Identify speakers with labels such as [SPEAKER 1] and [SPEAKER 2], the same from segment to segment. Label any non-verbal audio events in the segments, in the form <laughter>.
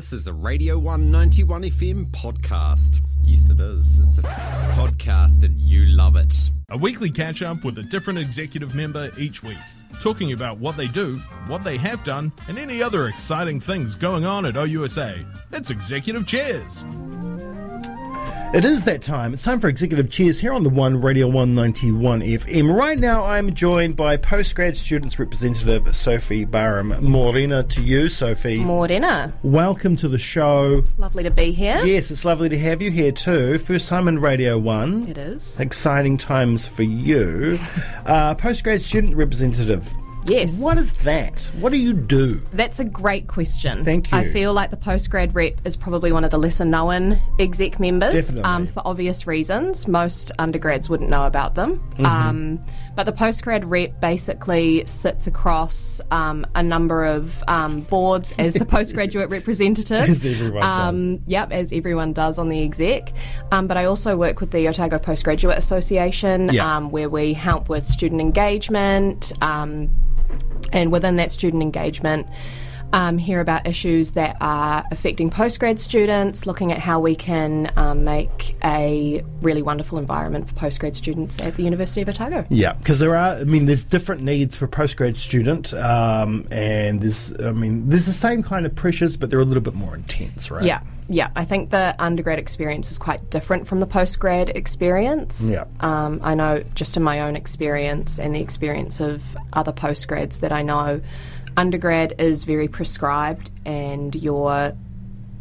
[SPEAKER 1] This is a Radio 191 FM podcast. Yes, it is. It's a podcast and you love it.
[SPEAKER 2] A weekly catch up with a different executive member each week, talking about what they do, what they have done, and any other exciting things going on at OUSA. It's Executive Chairs.
[SPEAKER 3] It is that time. It's time for Executive Cheers here on the One Radio 191 FM. Right now, I'm joined by postgrad students representative Sophie Barham. Morena to you, Sophie.
[SPEAKER 4] Morena.
[SPEAKER 3] Welcome to the show.
[SPEAKER 4] Lovely to be here.
[SPEAKER 3] Yes, it's lovely to have you here too. First time in Radio 1.
[SPEAKER 4] It is.
[SPEAKER 3] Exciting times for you. <laughs> uh, postgrad student representative.
[SPEAKER 4] Yes.
[SPEAKER 3] What is that? What do you do?
[SPEAKER 4] That's a great question.
[SPEAKER 3] Thank you.
[SPEAKER 4] I feel like the postgrad rep is probably one of the lesser known exec members um, for obvious reasons. Most undergrads wouldn't know about them.
[SPEAKER 3] Mm-hmm.
[SPEAKER 4] Um, but the postgrad rep basically sits across um, a number of um, boards <laughs> as the postgraduate representative.
[SPEAKER 3] As everyone
[SPEAKER 4] um, Yep, as everyone does on the exec. Um, but I also work with the Otago Postgraduate Association,
[SPEAKER 3] Yeah.
[SPEAKER 4] um, where we help with student engagement. And within that student engagement, um, hear about issues that are affecting postgrad students, looking at how we can um, make a really wonderful environment for postgrad students at the University of Otago.
[SPEAKER 3] Yeah, because there are. I mean, there's different needs for postgrad student, um, and there's. I mean, there's the same kind of pressures, but they're a little bit more intense, right?
[SPEAKER 4] Yeah, yeah. I think the undergrad experience is quite different from the postgrad experience.
[SPEAKER 3] Yeah.
[SPEAKER 4] Um, I know just in my own experience and the experience of other postgrads that I know, undergrad is very prescribed and you're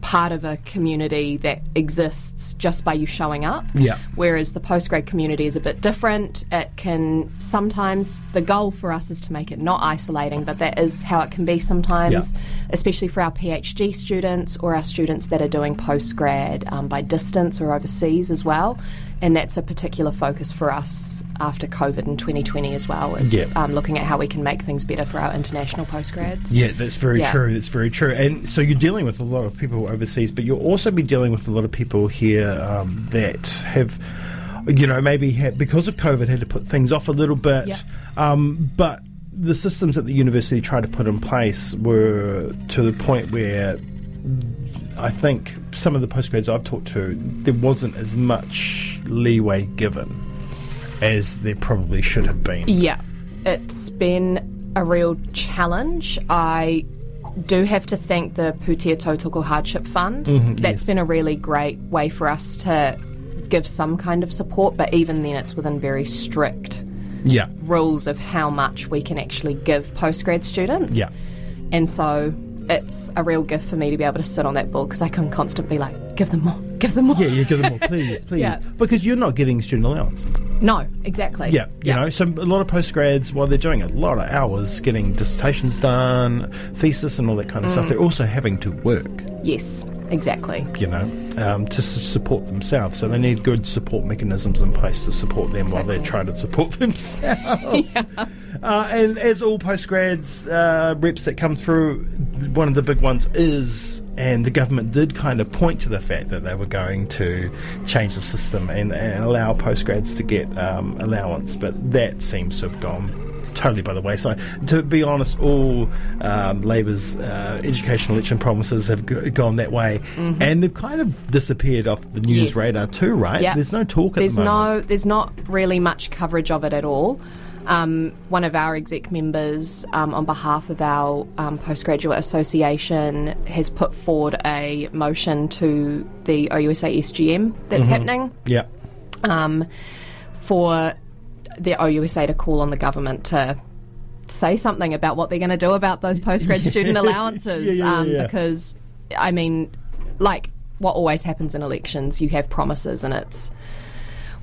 [SPEAKER 4] part of a community that exists just by you showing up.
[SPEAKER 3] Yeah.
[SPEAKER 4] Whereas the postgrad community is a bit different. It can sometimes, the goal for us is to make it not isolating, but that is how it can be sometimes,
[SPEAKER 3] Yeah.
[SPEAKER 4] especially for our PhD students or our students that are doing postgrad um, by distance or overseas as well. And that's a particular focus for us after COVID in 2020 as well, is
[SPEAKER 3] Yeah.
[SPEAKER 4] um, looking at how we can make things better for our international postgrads.
[SPEAKER 3] Yeah, that's very
[SPEAKER 4] Yeah.
[SPEAKER 3] true. That's very true. And so you're dealing with a lot of people overseas, but you'll also be dealing with a lot of people here um, that have, you know, maybe had, because of COVID had to put things off a little bit.
[SPEAKER 4] Yeah.
[SPEAKER 3] Um, but the systems that the university tried to put in place were to the point where I think some of the postgrads I've talked to, there wasn't as much leeway given as there probably should have been.
[SPEAKER 4] Yeah, it's been a real challenge. I do have to thank the Putea Tautoko Hardship Fund. That's
[SPEAKER 3] Mm-hmm, yes.
[SPEAKER 4] been a really great way for us to give some kind of support, but even then, it's within very strict
[SPEAKER 3] Yeah.
[SPEAKER 4] rules of how much we can actually give postgrad students.
[SPEAKER 3] Yeah.
[SPEAKER 4] And so it's a real gift for me to be able to sit on that board because I can constantly be like, give them more, give them more.
[SPEAKER 3] Yeah, you give them all, <laughs> please, please.
[SPEAKER 4] Yeah.
[SPEAKER 3] Because you're not getting student allowance.
[SPEAKER 4] No, exactly.
[SPEAKER 3] Yeah, you know, so a lot of postgrads, while they're doing a lot of hours getting dissertations done, thesis, and all that kind of
[SPEAKER 4] Mm.
[SPEAKER 3] stuff, they're also having to work,
[SPEAKER 4] Yes, exactly.
[SPEAKER 3] you know, um, to s- support themselves. So they need good support mechanisms in place to support them while they're trying to support <laughs> themselves. uh, and as all postgrads uh, reps that come through, one of the big ones is. And the government did kind of point to the fact that they were going to change the system and, and allow postgrads to get um, allowance, but that seems to have gone totally by the wayside. To be honest, all um, Labor's uh, education election promises have g- gone that way, and they've kind of disappeared off the news
[SPEAKER 4] Mm-hmm. Yes.
[SPEAKER 3] radar too, right?
[SPEAKER 4] Yeah.
[SPEAKER 3] There's no talk at
[SPEAKER 4] There's
[SPEAKER 3] the
[SPEAKER 4] no, there's not really much coverage of it at all. Um, one of our exec members, um, on behalf of our um, postgraduate association, has put forward a motion to the OUSA SGM that's
[SPEAKER 3] Mm-hmm.
[SPEAKER 4] happening
[SPEAKER 3] Yeah.
[SPEAKER 4] um, for the OUSA to call on the government to say something about what they're going to do about those postgrad <laughs> student allowances.
[SPEAKER 3] Yeah, yeah,
[SPEAKER 4] um,
[SPEAKER 3] yeah.
[SPEAKER 4] Because, I mean, like what always happens in elections, you have promises and it's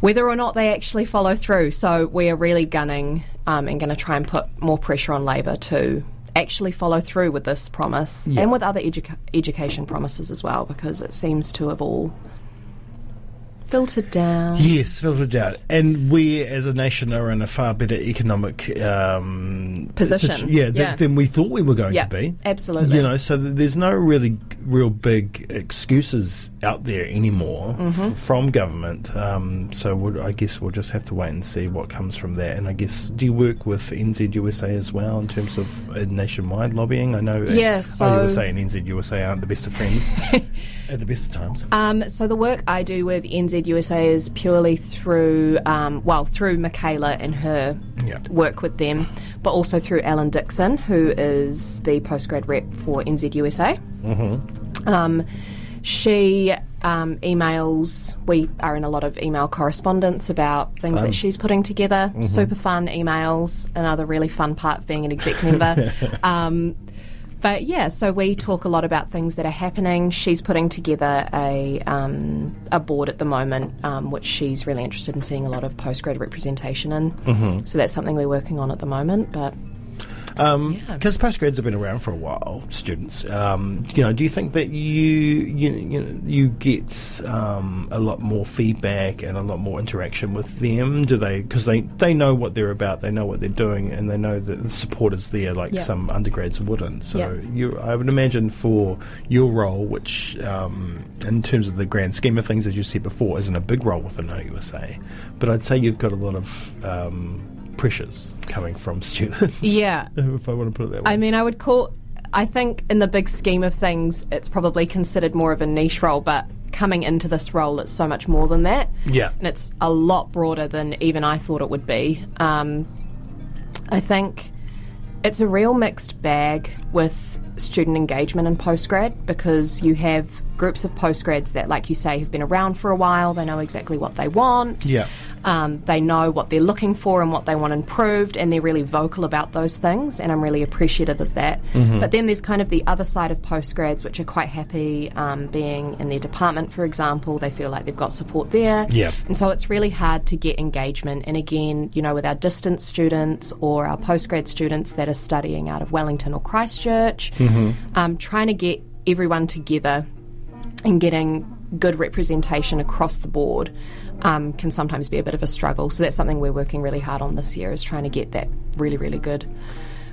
[SPEAKER 4] whether or not they actually follow through. So we are really gunning um, and going to try and put more pressure on Labor to actually follow through with this promise
[SPEAKER 3] Yeah.
[SPEAKER 4] and with other educa- education promises as well, because it seems to have all Filtered down.
[SPEAKER 3] Yes, filtered out. And we as a nation are in a far better economic um,
[SPEAKER 4] Position.
[SPEAKER 3] situ- yeah, th-
[SPEAKER 4] Yeah.
[SPEAKER 3] than we thought we were going
[SPEAKER 4] Yeah,
[SPEAKER 3] to be.
[SPEAKER 4] absolutely.
[SPEAKER 3] You know, so there's no really real big excuses out there anymore
[SPEAKER 4] Mm-hmm.
[SPEAKER 3] f- from government. Um, so we'll, I guess we'll just have to wait and see what comes from that. And I guess, do you work with NZUSA as well in terms of uh, nationwide lobbying? I know uh,
[SPEAKER 4] Yeah, so-
[SPEAKER 3] OUSA and NZUSA aren't the best of friends <laughs> at the best of times.
[SPEAKER 4] Um, so the work I do with NZUSA is purely through, um, well, through Michaela and her
[SPEAKER 3] Yeah.
[SPEAKER 4] work with them, but also through Alan Dixon, who is the postgrad rep for NZUSA. Mm-hmm. Um, she um, emails. We are in a lot of email correspondence about things that she's putting together. Super fun emails. Another really fun part of being an exec member. <laughs> um, but yeah, so we talk a lot about things that are happening. She's putting together a um, a board at the moment, um, which she's really interested in seeing a lot of postgrad representation in. So that's something we're working on at the moment. But
[SPEAKER 3] Because postgrads have been around for a while, students. Um, you know, do you think that you you you, know, you get um, a lot more feedback and a lot more interaction with them? Do they? Because they they know what they're about, they know what they're doing, and they know that the support is there, like
[SPEAKER 4] Yeah.
[SPEAKER 3] some undergrads wouldn't. So
[SPEAKER 4] Yeah.
[SPEAKER 3] you, I would imagine for your role, which um, in terms of the grand scheme of things, as you said before, isn't a big role within OUSA, but I'd say you've got a lot of um, pressures coming from students. <laughs>
[SPEAKER 4] yeah,
[SPEAKER 3] if I want to put it that way.
[SPEAKER 4] I mean, I would call. I think in the big scheme of things, it's probably considered more of a niche role, but coming into this role, it's so much more than that.
[SPEAKER 3] Yeah.
[SPEAKER 4] and it's a lot broader than even I thought it would be. Um, I think it's a real mixed bag with student engagement and postgrad because you have groups of postgrads that, like you say, have been around for a while. They know exactly what they want.
[SPEAKER 3] Yeah.
[SPEAKER 4] Um, they know what they're looking for and what they want improved, and they're really vocal about those things, and I'm really appreciative of that. But then there's kind of the other side of postgrads, which are quite happy um, being in their department, for example. They feel like they've got support there.
[SPEAKER 3] Yeah.
[SPEAKER 4] And so it's really hard to get engagement. And again, you know, with our distance students or our postgrad students that are studying out of Wellington or Christchurch, um, trying to get everyone together and getting good representation across the board um, can sometimes be a bit of a struggle. So that's something we're working really hard on this year is trying to get that really, really good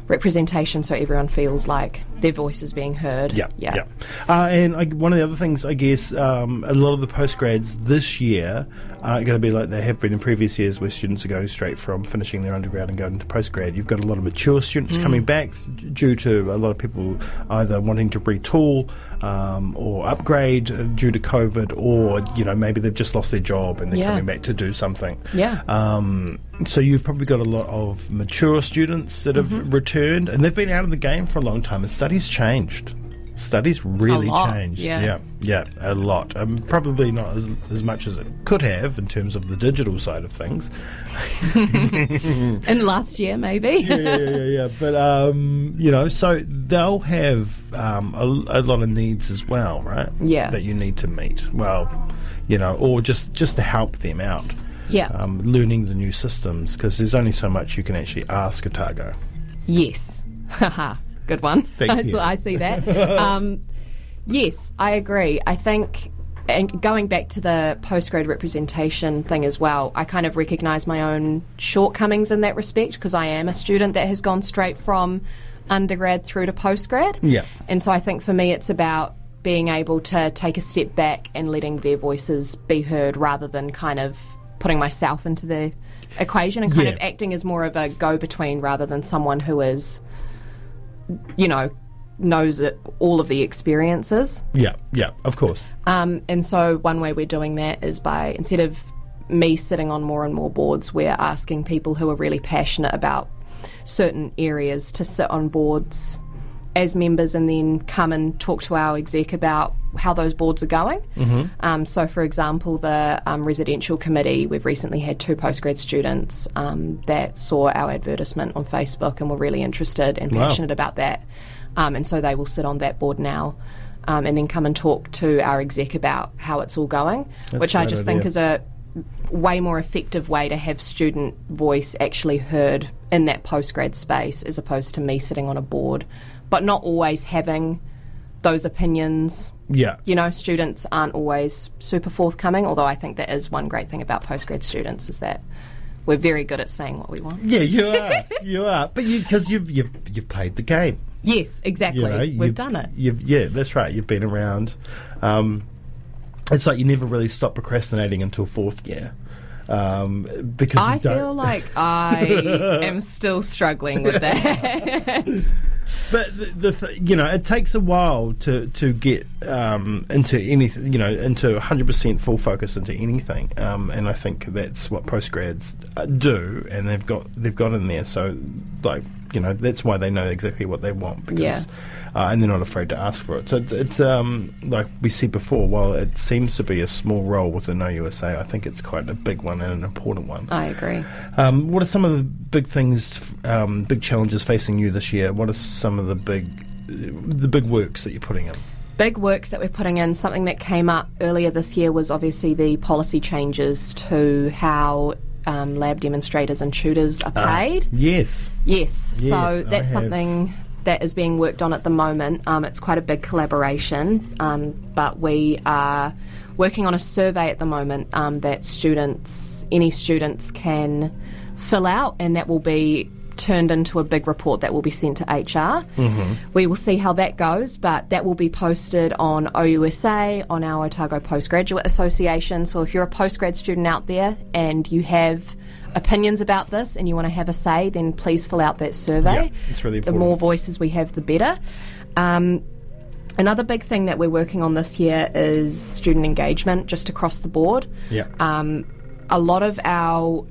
[SPEAKER 4] representation so everyone feels like their voice is being heard.
[SPEAKER 3] Yeah,
[SPEAKER 4] Yeah.
[SPEAKER 3] yeah. Uh, and I, one of the other things, I guess, um, a lot of the postgrads this year aren't going to be like they have been in previous years, where students are going straight from finishing their undergrad and going to postgrad. You've got a lot of mature students coming back due to a lot of people either wanting to retool um, or upgrade uh, due to COVID, or you know maybe they've just lost their job and they're
[SPEAKER 4] Yeah.
[SPEAKER 3] coming back to do something.
[SPEAKER 4] Yeah.
[SPEAKER 3] Um, so you've probably got a lot of mature students that have
[SPEAKER 4] Mm-hmm.
[SPEAKER 3] Returned, and they've been out of the game for a long time. And studies changed. Studies really changed.
[SPEAKER 4] yeah.
[SPEAKER 3] yeah, yeah, a lot. Um, probably not as, as much as it could have in terms of the digital side of things. <laughs>
[SPEAKER 4] And last year, maybe.
[SPEAKER 3] yeah, yeah, yeah, yeah. But um, you know, so they'll have um, a, a lot of needs as well, right?
[SPEAKER 4] Yeah.
[SPEAKER 3] that you need to meet. Well, you know, or just just to help them out.
[SPEAKER 4] Yeah.
[SPEAKER 3] um, learning the new systems because there's only so much you can actually ask a Otago.
[SPEAKER 4] Yes. Haha. <laughs> Good one.
[SPEAKER 3] Thank <laughs>
[SPEAKER 4] I,
[SPEAKER 3] you.
[SPEAKER 4] so I see that. um, yes, I agree. I think, and going back to the postgrad representation thing as well, I kind of recognise my own shortcomings in that respect because I am a student that has gone straight from undergrad through to postgrad.
[SPEAKER 3] Yeah.
[SPEAKER 4] And so I think for me, it's about being able to take a step back and letting their voices be heard rather than kind of putting myself into the equation and kind
[SPEAKER 3] Yeah.
[SPEAKER 4] of acting as more of a go between rather than someone who is, you know, knows it, all of the experiences.
[SPEAKER 3] Yeah, yeah, of course.
[SPEAKER 4] Um, and so one way we're doing that is by instead of me sitting on more and more boards, we're asking people who are really passionate about certain areas to sit on boards as members and then come and talk to our exec about how those boards are going. Um, so, for example, the um, residential committee, we've recently had two postgrad students um, that saw our advertisement on Facebook and were really interested and
[SPEAKER 3] Wow.
[SPEAKER 4] passionate about that. Um, and so they will sit on that board now. Um, and then come and talk to our exec about how it's all going, which I just think is a way more effective way to have student voice actually heard in that postgrad space as opposed to me sitting on a board, but not always having those opinions
[SPEAKER 3] Yeah.
[SPEAKER 4] You know, students aren't always super forthcoming, although I think that is one great thing about postgrad students is that we're very good at saying what we want.
[SPEAKER 3] Yeah, you are. <laughs> you are. But because you've you've you've played the game.
[SPEAKER 4] Yes, exactly.
[SPEAKER 3] You know,
[SPEAKER 4] We've
[SPEAKER 3] you've-
[SPEAKER 4] done it.
[SPEAKER 3] You've, yeah, that's right. You've been around. Um, it's like you never really stop procrastinating until fourth year. Um, because
[SPEAKER 4] I feel like <laughs> I am still struggling with that. <laughs>
[SPEAKER 3] But the, the th- you know, it takes a while to to get um, into anything. You know, into 100% full focus into anything. Um, and I think that's what postgrads uh, do, and they've got they've got in there. So, like, you know, that's why they know exactly what they want because,
[SPEAKER 4] Yeah.
[SPEAKER 3] uh, and they're not afraid to ask for it. So it's, it's um, like we said before. While it seems to be a small role within OUSA, I think it's quite a big one and an important one.
[SPEAKER 4] I agree.
[SPEAKER 3] Um, what are some of the big things, um, big challenges facing you this year? What are some of the big, the big works that you're putting in?
[SPEAKER 4] big works that we're putting in. Something that came up earlier this year was obviously the policy changes to how um, lab demonstrators and tutors are paid.
[SPEAKER 3] Yes.
[SPEAKER 4] yes,
[SPEAKER 3] Yes,
[SPEAKER 4] so that's something that is being worked on at the moment. Um, it's quite a big collaboration, um, but we are working on a survey at the moment um, that students, any students, can fill out, and that will be turned into a big report that will be sent to HR. We will see how that goes, but that will be posted on OUSA, on our Otago Postgraduate Association. So if you're a postgrad student out there and you have opinions about this and you want to have a say, then please fill out that survey.
[SPEAKER 3] Yeah, it's really important.
[SPEAKER 4] The more voices we have, the better. Um, another big thing that we're working on this year is student engagement, just across the board.
[SPEAKER 3] Yeah.
[SPEAKER 4] Um, a lot of our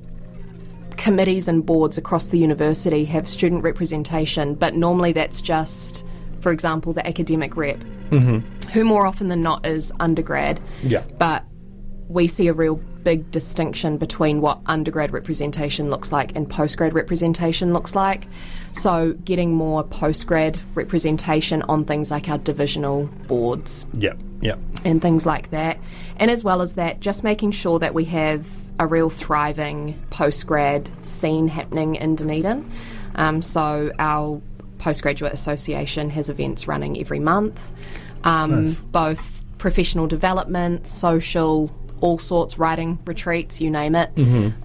[SPEAKER 4] committees and boards across the university have student representation, but normally that's just, for example, the academic rep, mm-hmm. who more often than not is undergrad.
[SPEAKER 3] Yeah.
[SPEAKER 4] But we see a real big distinction between what undergrad representation looks like and postgrad representation looks like. So, getting more postgrad representation on things like our divisional boards
[SPEAKER 3] Yeah. Yeah.
[SPEAKER 4] and things like that. And as well as that, just making sure that we have a real thriving postgrad scene happening in Dunedin. Um, so our postgraduate association has events running every month, um,
[SPEAKER 3] Nice.
[SPEAKER 4] both professional development, social. All sorts, writing retreats, you name it.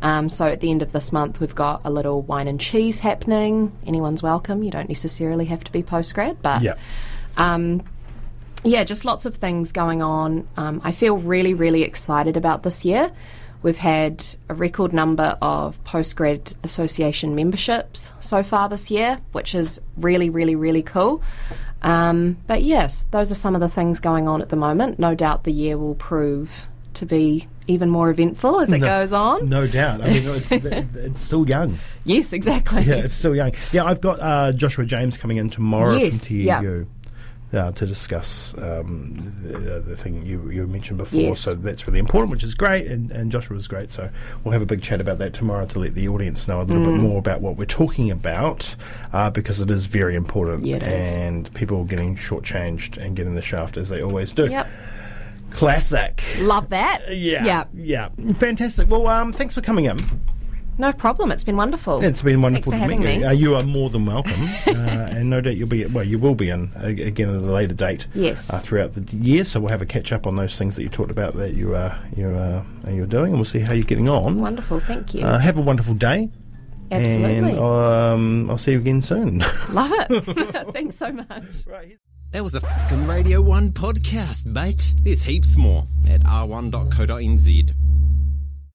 [SPEAKER 4] Um, so at the end of this month, we've got a little wine and cheese happening. Anyone's welcome. You don't necessarily have to be postgrad, but
[SPEAKER 3] Yeah.
[SPEAKER 4] um, yeah, just lots of things going on. Um, I feel really, really excited about this year. We've had a record number of postgrad association memberships so far this year, which is really, really, really cool. Um, but yes, those are some of the things going on at the moment. No doubt the year will prove to be even more eventful as it
[SPEAKER 3] No-
[SPEAKER 4] goes on.
[SPEAKER 3] No doubt. I mean, it's, <laughs> it's still young.
[SPEAKER 4] Yes, exactly.
[SPEAKER 3] Yeah, it's still young. Yeah, I've got uh, Joshua James coming in tomorrow
[SPEAKER 4] Yes,
[SPEAKER 3] from. TEU. Uh, to discuss um, the, the thing you, you mentioned before,
[SPEAKER 4] Yes.
[SPEAKER 3] so that's really important, which is great, and, and Joshua's great. So we'll have a big chat about that tomorrow to let the audience know a little
[SPEAKER 4] Mm.
[SPEAKER 3] bit more about what we're talking about, uh, because it is very important,
[SPEAKER 4] Yeah, it is.
[SPEAKER 3] and people are getting shortchanged and getting the shaft as they always do.
[SPEAKER 4] Yep.
[SPEAKER 3] Classic.
[SPEAKER 4] Love that.
[SPEAKER 3] Yeah,
[SPEAKER 4] Yeah.
[SPEAKER 3] yeah, fantastic. Well, um, thanks for coming in.
[SPEAKER 4] No problem. It's been wonderful.
[SPEAKER 3] It's been wonderful
[SPEAKER 4] Thanks for
[SPEAKER 3] to meet
[SPEAKER 4] having
[SPEAKER 3] you.
[SPEAKER 4] me.
[SPEAKER 3] Uh, you are more than welcome, <laughs> uh, and no doubt you'll be. Well, you will be in uh, again at a later date.
[SPEAKER 4] Yes.
[SPEAKER 3] Uh, throughout the year, so we'll have a catch up on those things that you talked about that you are you are you're doing, and we'll see how you're getting on.
[SPEAKER 4] Wonderful. Thank you.
[SPEAKER 3] Uh, have a wonderful day,
[SPEAKER 4] Absolutely.
[SPEAKER 3] and um, I'll see you again soon. <laughs>
[SPEAKER 4] Love it. <laughs> Thanks so much.
[SPEAKER 1] That was a fucking Radio 1 podcast, mate. There's heaps more at r1.co.nz.